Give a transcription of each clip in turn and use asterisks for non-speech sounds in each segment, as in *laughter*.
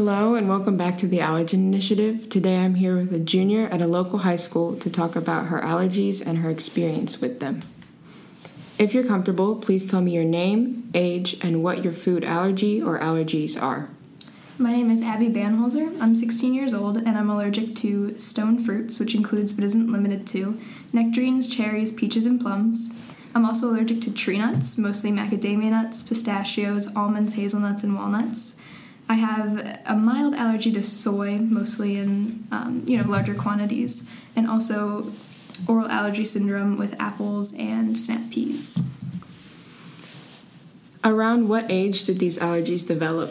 Hello, and welcome back to the Allergen Initiative. Today I'm here with a junior at a local high school to talk about her allergies and her experience with them. If you're comfortable, please tell me your name, age, and what your food allergy or allergies are. My name is Abby Banholzer. I'm 16 years old and I'm allergic to stone fruits, which includes but isn't limited to nectarines, cherries, peaches, and plums. I'm also allergic to tree nuts, mostly macadamia nuts, pistachios, almonds, hazelnuts, and walnuts. I have a mild allergy to soy, mostly in um, you know larger quantities, and also oral allergy syndrome with apples and snap peas. Around what age did these allergies develop?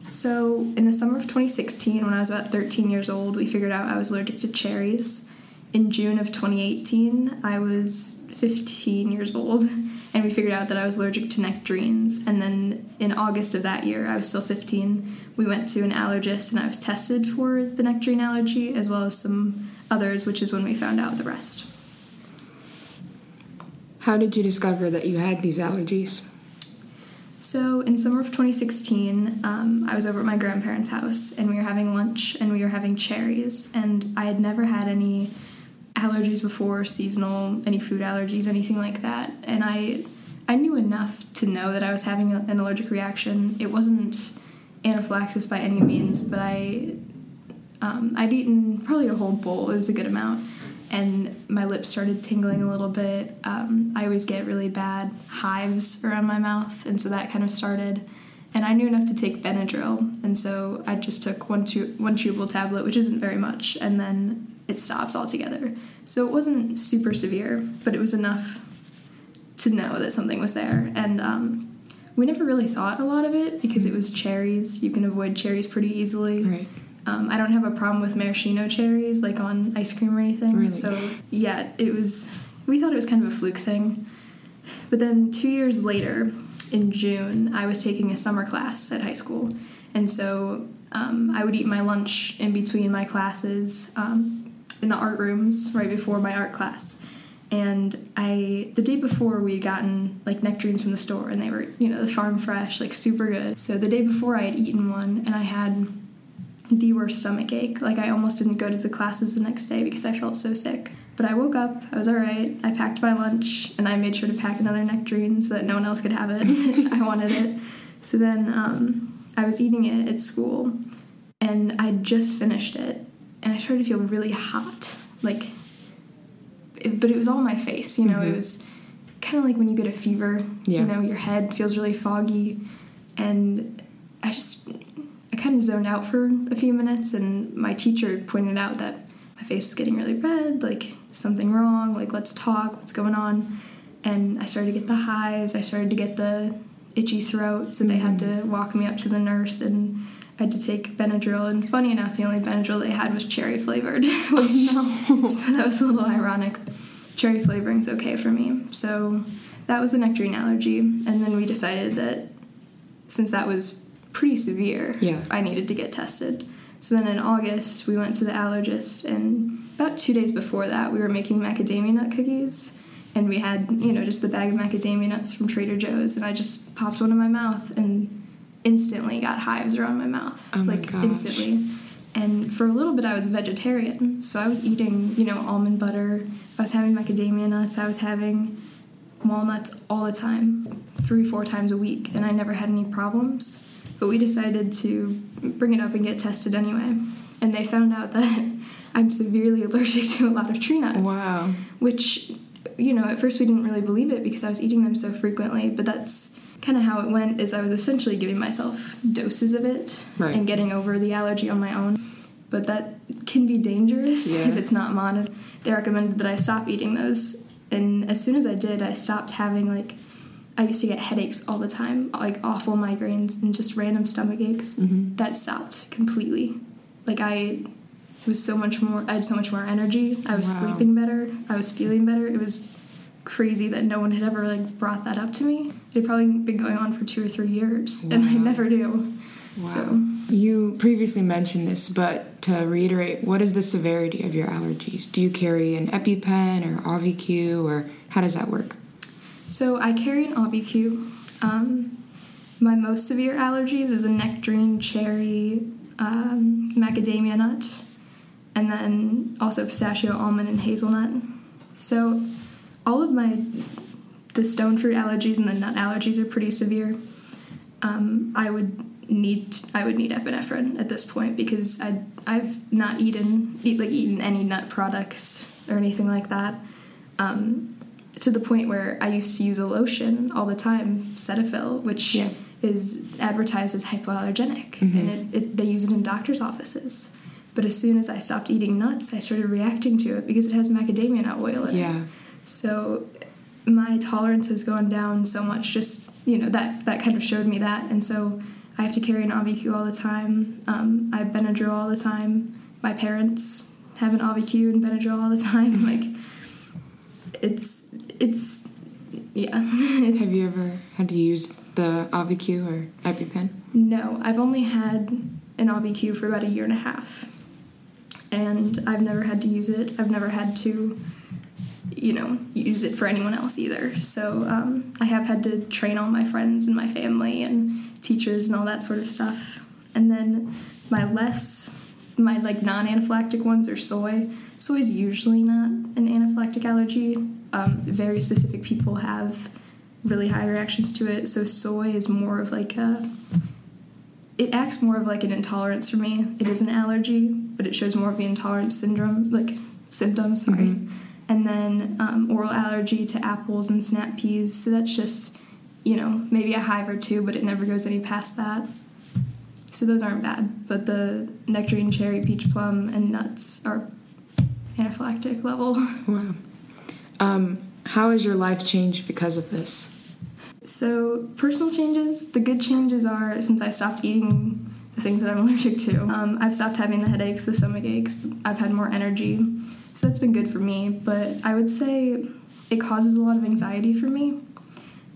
So, in the summer of 2016, when I was about 13 years old, we figured out I was allergic to cherries. In June of 2018, I was 15 years old *laughs* and we figured out that I was allergic to nectarines. And then in August of that year, I was still 15, we went to an allergist and I was tested for the nectarine allergy as well as some others, which is when we found out the rest. How did you discover that you had these allergies? So, in summer of 2016, um, I was over at my grandparents' house and we were having lunch and we were having cherries. And I had never had any allergies before, seasonal, any food allergies, anything like that. And I I knew enough to know that I was having a, an allergic reaction. It wasn't anaphylaxis by any means, but I um, I'd eaten probably a whole bowl. It was a good amount, and my lips started tingling a little bit. Um, I always get really bad hives around my mouth, and so that kind of started. And I knew enough to take Benadryl, and so I just took one tu- one chewable tablet, which isn't very much, and then it stopped altogether. So it wasn't super severe, but it was enough to know that something was there. And um, we never really thought a lot of it because it was cherries. You can avoid cherries pretty easily. Right. Um, I don't have a problem with maraschino cherries, like on ice cream or anything. Really? So yeah, it was. We thought it was kind of a fluke thing. But then two years later, in June, I was taking a summer class at high school, and so um, I would eat my lunch in between my classes. Um, in the art rooms right before my art class. And I, the day before, we had gotten like nectarines from the store, and they were, you know, the farm fresh, like super good. So the day before, I had eaten one, and I had the worst stomach ache. Like I almost didn't go to the classes the next day because I felt so sick. But I woke up, I was all right. I packed my lunch, and I made sure to pack another nectarine so that no one else could have it. *laughs* I wanted it. So then um, I was eating it at school, and I just finished it, and I started to feel really hot, like, it, but it was all my face. You know, mm-hmm. it was kind of like when you get a fever. Yeah. You know, your head feels really foggy, and I just I kind of zoned out for a few minutes, and my teacher pointed out that my face was getting really red, like something wrong, like let's talk, what's going on, and I started to get the hives. I started to get the itchy throat, so they had mm-hmm. to walk me up to the nurse and I had to take Benadryl, and funny enough, the only Benadryl they had was cherry flavored, *laughs* oh, which oh, no. *laughs* so that was a little ironic. Cherry flavoring's okay for me, so that was the nectarine allergy, and then we decided that since that was pretty severe, yeah. I needed to get tested. So then in August, we went to the allergist, and about two days before that, we were making macadamia nut cookies, and we had you know just the bag of macadamia nuts from Trader Joe's, and I just popped one in my mouth and instantly got hives around my mouth. Oh my like gosh. instantly. And for a little bit I was vegetarian. So I was eating, you know, almond butter. I was having macadamia nuts. I was having walnuts all the time, three, four times a week, and I never had any problems. But we decided to bring it up and get tested anyway. And they found out that *laughs* I'm severely allergic to a lot of tree nuts. Wow. Which, you know, at first we didn't really believe it because I was eating them so frequently, but that's kind of how it went is I was essentially giving myself doses of it right. and getting over the allergy on my own. But that can be dangerous *laughs* yeah. if it's not monitored. They recommended that I stop eating those, and as soon as I did, I stopped having like I used to get headaches all the time, like awful migraines and just random stomach aches. Mm-hmm. That stopped completely. Like I was so much more. I had so much more energy. I was wow. sleeping better. I was feeling better. It was crazy that no one had ever like brought that up to me. It had probably been going on for two or three years, wow. and I never do. Wow. So you previously mentioned this, but to reiterate, what is the severity of your allergies? Do you carry an EpiPen or Auvi-Q, or how does that work? So I carry an Auvi-Q. Um, my most severe allergies are the nectarine, cherry, um, macadamia nut, and then also pistachio, almond, and hazelnut. So all of my the stone fruit allergies and the nut allergies are pretty severe. Um, I would need I would need epinephrine at this point because I I've not eaten eat, like eaten any nut products or anything like that. Um, to the point where I used to use a lotion all the time, Cetaphil, which Yeah. is advertised as hypoallergenic, Mhm. and it, it, they use it in doctors' offices. But as soon as I stopped eating nuts, I started reacting to it because it has macadamia nut oil in it. Yeah. So my tolerance has gone down so much. Just you know that that kind of showed me that, and so I have to carry an AuviQ all the time. Um, I have Benadryl all the time. My parents have an AuviQ and Benadryl all the time. *laughs* Like it's it's yeah. *laughs* it's Have you ever had to use the Auvi-Q or EpiPen? no. I've only had an AuviQ for about a year and a half, and I've never had to use it. I've never had to you know use it for anyone else either. So um, i have had to train all my friends and my family and teachers and all that sort of stuff. And then my less my like non-anaphylactic ones are soy. Soy is usually not an anaphylactic allergy. Um, very specific people have really high reactions to it. So soy is more of like a it acts more of like an intolerance for me. It is an allergy but it shows more of the intolerance syndrome like symptoms sorry. Mhm. And then um, oral allergy to apples and snap peas. So that's just, you know, maybe a hive or two, but it never goes any past that. So those aren't bad. But the nectarine, cherry, peach, plum, and nuts are anaphylactic level. *laughs* Wow. Um, how has your life changed because of this? So personal changes, the good changes are since I stopped eating things that I'm *laughs* allergic to, um, I've stopped having the headaches, the stomach aches. I've had more energy. So that's been good for me. But I would say it causes a lot of anxiety for me.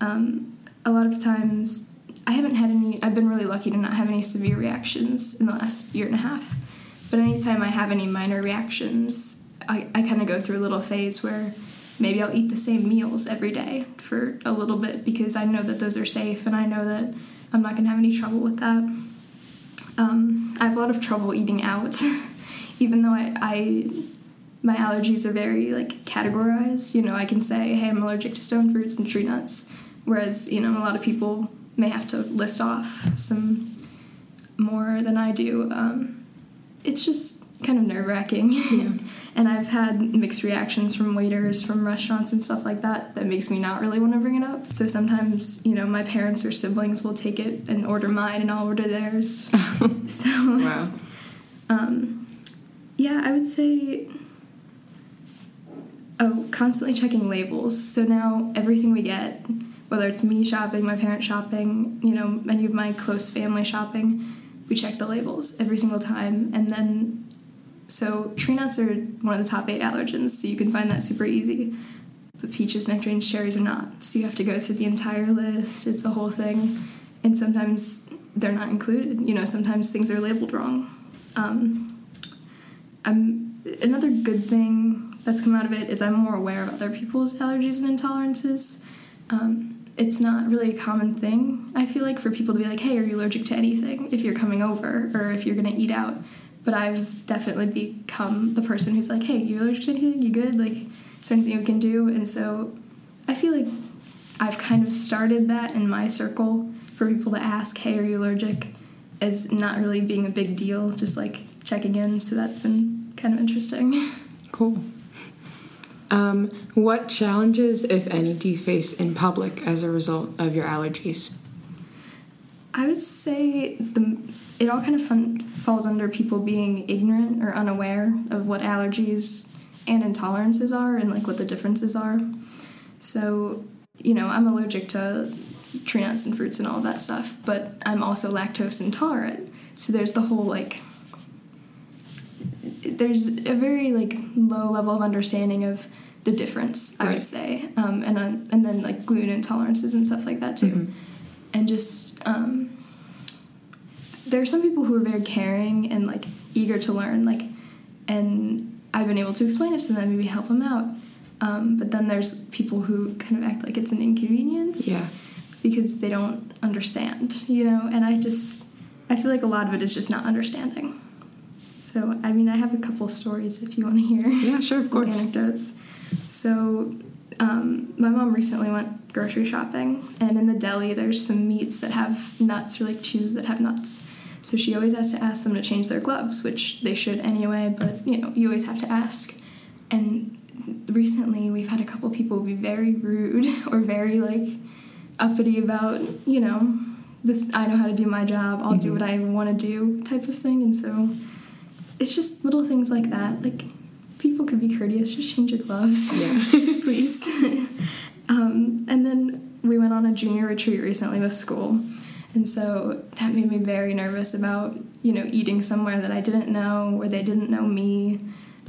Um, a lot of times, I haven't had any, I've been really lucky to not have any severe reactions in the last year and a half. But anytime I have any minor reactions, I, I kind of go through a little phase where maybe I'll eat the same meals every day for a little bit because I know that those are safe and I know that I'm not going to have any trouble with that. Um, I have a lot of trouble eating out, *laughs* even though I, I my allergies are very like categorized. You know, I can say, hey, I'm allergic to stone fruits and tree nuts, whereas you know a lot of people may have to list off some more than I do. Um, it's just kind of nerve wracking. Yeah. *laughs* and I've had mixed reactions from waiters, from restaurants, and stuff like that that makes me not really want to bring it up. So sometimes, you know, my parents or siblings will take it and order mine, and I'll order theirs. *laughs* so, Wow. um, yeah, I would say. Oh, constantly checking labels. So now everything we get, whether it's me shopping, my parents shopping, you know, any of my close family shopping, we check the labels every single time. And then, so tree nuts are one of the top eight allergens, so you can find that super easy. But peaches, nectarines, cherries are not. So you have to go through the entire list. It's a whole thing. And sometimes they're not included. You know, sometimes things are labeled wrong. Um, I'm, another good thing that's come out of it is I'm more aware of other people's allergies and intolerances. Um, it's not really a common thing, I feel like, for people to be like, hey, are you allergic to anything if you're coming over or if you're gonna eat out? But I've definitely become the person who's like, hey, you allergic to anything? You good? Like, is there anything we can do? And so I feel like I've kind of started that in my circle for people to ask, hey, are you allergic? As not really being a big deal, just like checking in. So that's been kind of interesting. *laughs* Cool. Um, what challenges, if any, do you face in public as a result of your allergies? I would say the it all kind of fun, falls under people being ignorant or unaware of what allergies and intolerances are and like what the differences are. So, you know, I'm allergic to tree nuts and fruits and all of that stuff, but I'm also lactose intolerant. So there's the whole like there's a very like low level of understanding of the difference, I Right. would say, um, and uh, and then like gluten intolerances and stuff like that too, Mhm. and just um, there are some people who are very caring and like eager to learn, like, and I've been able to explain it to them, maybe help them out. Um, but then there's people who kind of act like it's an inconvenience. Yeah. because they don't understand, you know, and I just, I feel like a lot of it is just not understanding. So, I mean, I have a couple stories if you want to hear. Yeah, sure, of course. Anecdotes. So, um, my mom recently went grocery shopping, and in the deli, there's some meats that have nuts or like cheeses that have nuts. So she always has to ask them to change their gloves, which they should anyway, but you know, you always have to ask. And recently, we've had a couple people be very rude *laughs* or very like uppity about, you know, this I know how to do my job, I'll do what I want to do type of thing. And so it's just little things like that. Like people could be courteous, just change your gloves. Yeah. *laughs* please. *laughs* um, and then we went on a junior retreat recently with school. And so that made me very nervous about, you know, eating somewhere that I didn't know, where they didn't know me.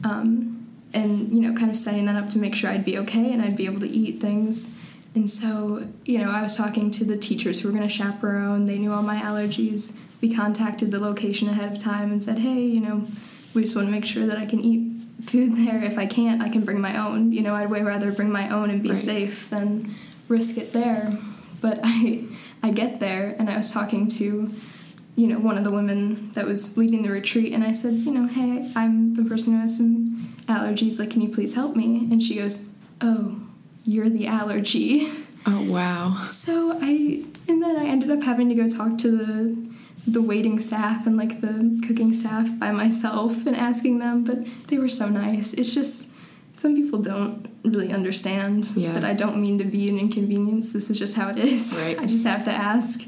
Um, and, you know, kind of setting that up to make sure I'd be okay and I'd be able to eat things. And so, you know, I was talking to the teachers who were going to chaperone. They knew all my allergies. We contacted the location ahead of time and said, hey, you know, we just want to make sure that I can eat food there. If I can't, I can bring my own. You know, I'd way rather bring my own and be Right. safe than risk it there. But I, I get there and I was talking to, you know, one of the women that was leading the retreat, and I said, you know, hey, I'm the person who has some allergies. Like, can you please help me? And she goes, oh, you're the allergy. Oh, wow. So I and then I ended up having to go talk to the the waiting staff and like the cooking staff by myself and asking them, but they were so nice. It's just some people don't really understand Yeah. that I don't mean to be an inconvenience. This is just how it is. Right. I just have to ask.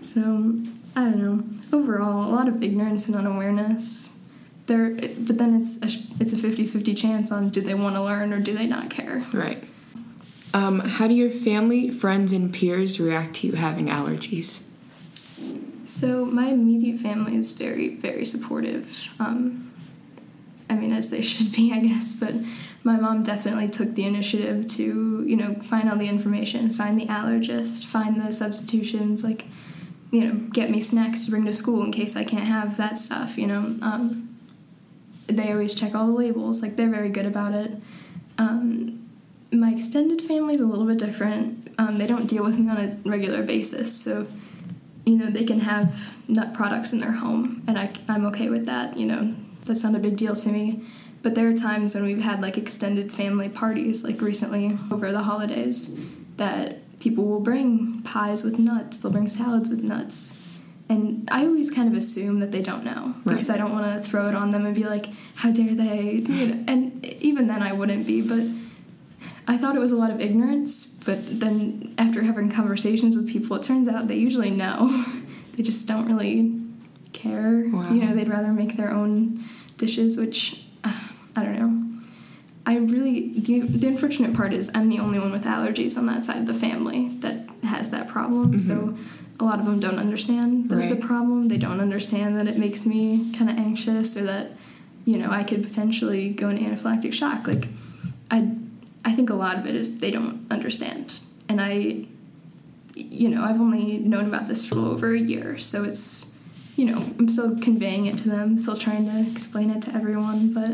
So I don't know. Overall, a lot of ignorance and unawareness. There, but then it's a, it's a 50-50 chance on do they want to learn or do they not care. Right. Um, how do your family, friends, and peers react to you having allergies? So my immediate family is very, very supportive. Um, I mean, as they should be, I guess. But my mom definitely took the initiative to, you know, find all the information, find the allergist, find the substitutions, like, you know, get me snacks to bring to school in case I can't have that stuff. You know, um, they always check all the labels. Like they're very good about it. Um, my extended family is a little bit different. Um, they don't deal with me on a regular basis, so you know they can have nut products in their home, and I, I'm okay with that. You know that's not a big deal to me. But there are times when we've had like extended family parties, like recently over the holidays, that people will bring pies with nuts. They'll bring salads with nuts. And I always kind of assume that they don't know because Right. I don't want to throw it on them and be like, "How dare they?" You know, and even then, I wouldn't be. But I thought it was a lot of ignorance, but then after having conversations with people, it turns out they usually know. *laughs* they just don't really care. Wow. You know, they'd rather make their own dishes, which I don't know. I really the, the unfortunate part is I'm the only one with allergies on that side of the family that has that problem. Mm-hmm. So a lot of them don't understand that it's a problem. They don't understand that it makes me kind of anxious or that you know I could potentially go into anaphylactic shock. Like I I think a lot of it is they don't understand. And I you know, I've only known about this for over a year, so it's you know, I'm still conveying it to them, still trying to explain it to everyone, but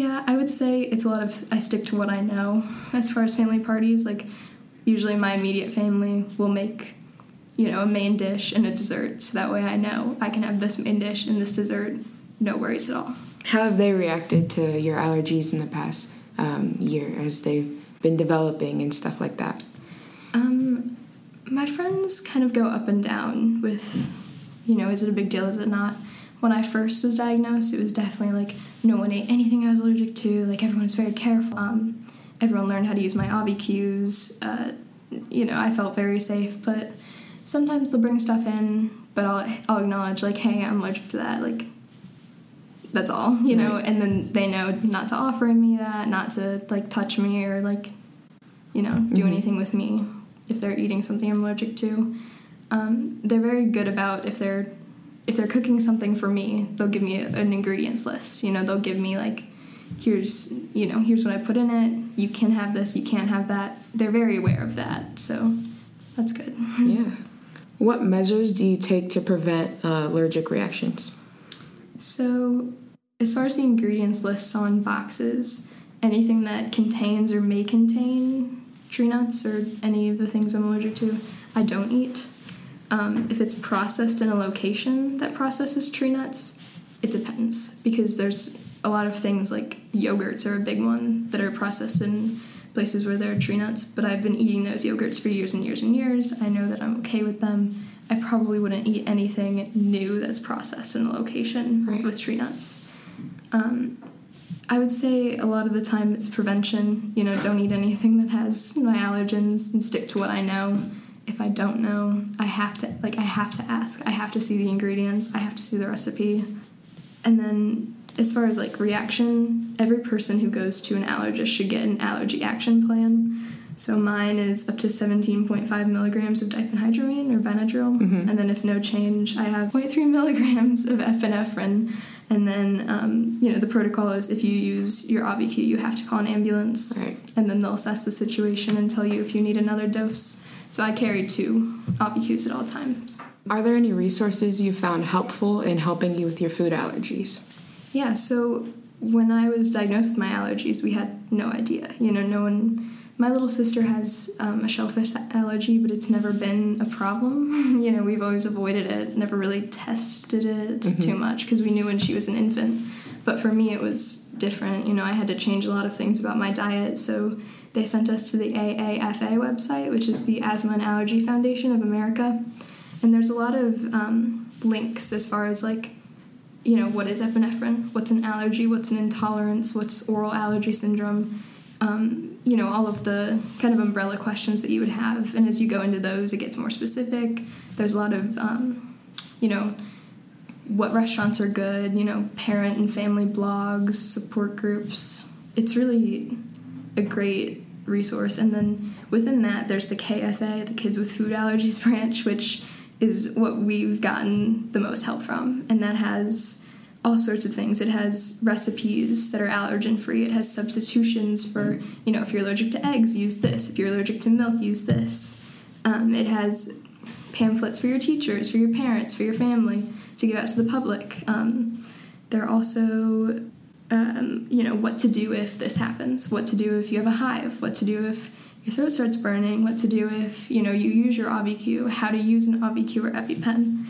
yeah, I would say it's a lot of I stick to what I know as far as family parties. Like, usually my immediate family will make, you know, a main dish and a dessert, so that way I know I can have this main dish and this dessert, no worries at all. How have they reacted to your allergies in the past um, year as they've been developing and stuff like that? Um, my friends kind of go up and down with, you know, is it a big deal? Is it not? When I first was diagnosed, it was definitely like no one ate anything I was allergic to. Like everyone was very careful. Um, everyone learned how to use my Auvi-Qs. Uh, you know, I felt very safe. But sometimes they'll bring stuff in, but I'll I'll acknowledge like, hey, I'm allergic to that. Like that's all, you know. Right. And then they know not to offer me that, not to like touch me or like you know, do Mhm. anything with me if they're eating something I'm allergic to. Um, they're very good about if they're if they're cooking something for me, they'll give me a, an ingredients list. You know, they'll give me like, here's you know, here's what I put in it. You can have this, you can't have that. They're very aware of that, so that's good. *laughs* Yeah. What measures do you take to prevent uh, allergic reactions? So, as far as the ingredients lists on boxes, anything that contains or may contain tree nuts or any of the things I'm allergic to, I don't eat. Um, if it's processed in a location that processes tree nuts, it depends because there's a lot of things like yogurts are a big one that are processed in places where there are tree nuts. But I've been eating those yogurts for years and years and years. I know that I'm okay with them. I probably wouldn't eat anything new that's processed in a location Right. with tree nuts. Um, I would say a lot of the time it's prevention. You know, don't eat anything that has my allergens and stick to what I know. If I don't know, I have to like I have to ask. I have to see the ingredients. I have to see the recipe. And then as far as like reaction, every person who goes to an allergist should get an allergy action plan. So mine is up to 17.5 milligrams of diphenhydramine or Benadryl, and then if no change, I have 0.3 *laughs* milligrams of epinephrine. And then, um, you know, the protocol is if you use your Auvi-Q, you have to call an ambulance, Right. and then they'll assess the situation and tell you if you need another dose. So I carry two Auvi-Qs at all times. Are there any resources you found helpful in helping you with your food allergies? Yeah, so when I was diagnosed with my allergies, we had no idea. You know, no one. My little sister has um, a shellfish allergy, but it's never been a problem. *laughs* you know, we've always avoided it, never really tested it too much because we knew when she was an infant. But for me, it was different. You know, I had to change a lot of things about my diet, so they sent us to the AAFA website, which is the Asthma and Allergy Foundation of America. And there's a lot of um, links as far as like you know, what is epinephrine? What's an allergy? What's an intolerance? What's oral allergy syndrome? Um, you know, all of the kind of umbrella questions that you would have. And as you go into those, it gets more specific. There's a lot of, um, you know, what restaurants are good, you know, parent and family blogs, support groups. It's really a great resource. And then within that, there's the KFA, the Kids with Food Allergies *laughs* branch, which is what we've gotten the most help from. And that has all sorts of things. It has recipes that are allergen free. It has substitutions for, you know, if you're allergic to eggs, use this. If you're allergic to milk, use this. Um, it has pamphlets for your teachers, for your parents, for your family to give out to the public. Um, there are also, um, you know, what to do if this happens, what to do if you have a hive, what to do if your throat starts burning, what to do if, you know, you use your Auvi-Q, how to use an Auvi-Q or EpiPen.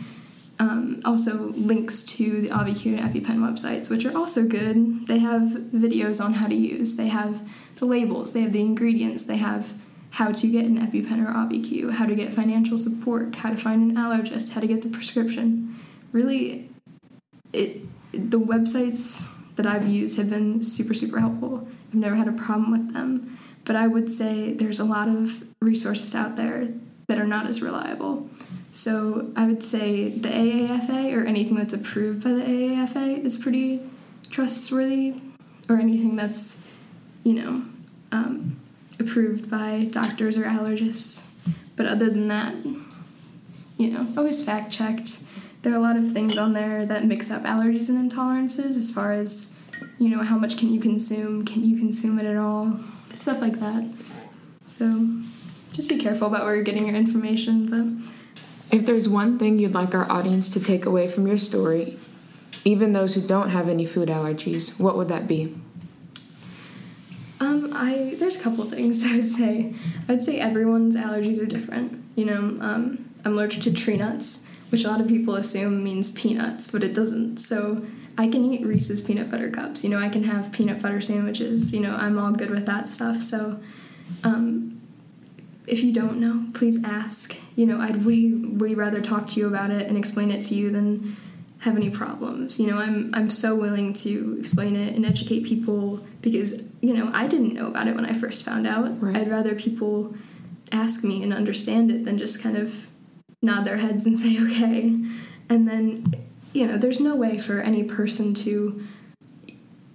Um, also, links to the Auvi-Q and EpiPen websites, which are also good. They have videos on how to use, they have the labels, they have the ingredients, they have how to get an EpiPen or Auvi-Q, how to get financial support, how to find an allergist, how to get the prescription. Really, it the websites that I've used have been super super helpful. I've never had a problem with them, but I would say there's a lot of resources out there that are not as reliable. So I would say the AAFA or anything that's approved by the AAFA is pretty trustworthy, or anything that's you know um, approved by doctors or allergists. But other than that, you know, always fact checked. There are a lot of things on there that mix up allergies and intolerances as far as, you know, how much can you consume, can you consume it at all, stuff like that. So just be careful about where you're getting your information. But If there's one thing you'd like our audience to take away from your story, even those who don't have any food allergies, what would that be? Um, I there's a couple things *laughs* I would say. I would say everyone's allergies are different. You know, um, I'm allergic to tree nuts, which a lot of people assume means peanuts, but it doesn't. So I can eat Reese's peanut butter cups. You know, I can have peanut butter sandwiches. You know, I'm all good with that stuff. So, um, if you don't know, please ask. You know, I'd way way rather talk to you about it and explain it to you than have any problems. You know, I'm I'm so willing to explain it and educate people because you know I didn't know about it when I first found out. Right. I'd rather people ask me and understand it than just kind of nod their heads and *laughs* say okay. And then you know, there's no way for any person to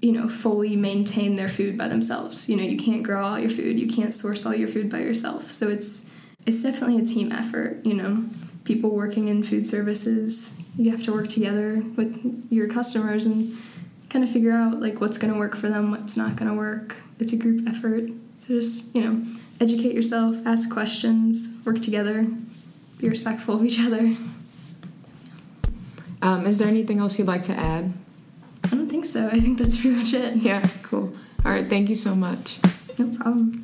you know fully maintain their food by themselves. You know, you can't grow all your food, you can't source all your food by yourself. So it's it's definitely a team effort, you know. People working in food services, you have to work together with your customers and kind of figure out like what's going to work for them, what's not going to work. It's a group effort. So just, you know, educate yourself, ask questions, work together, be respectful of each other. Um, is there anything else you'd like to add? I don't think so. I think that's pretty much it. Yeah, cool. All right, thank you so much. No problem.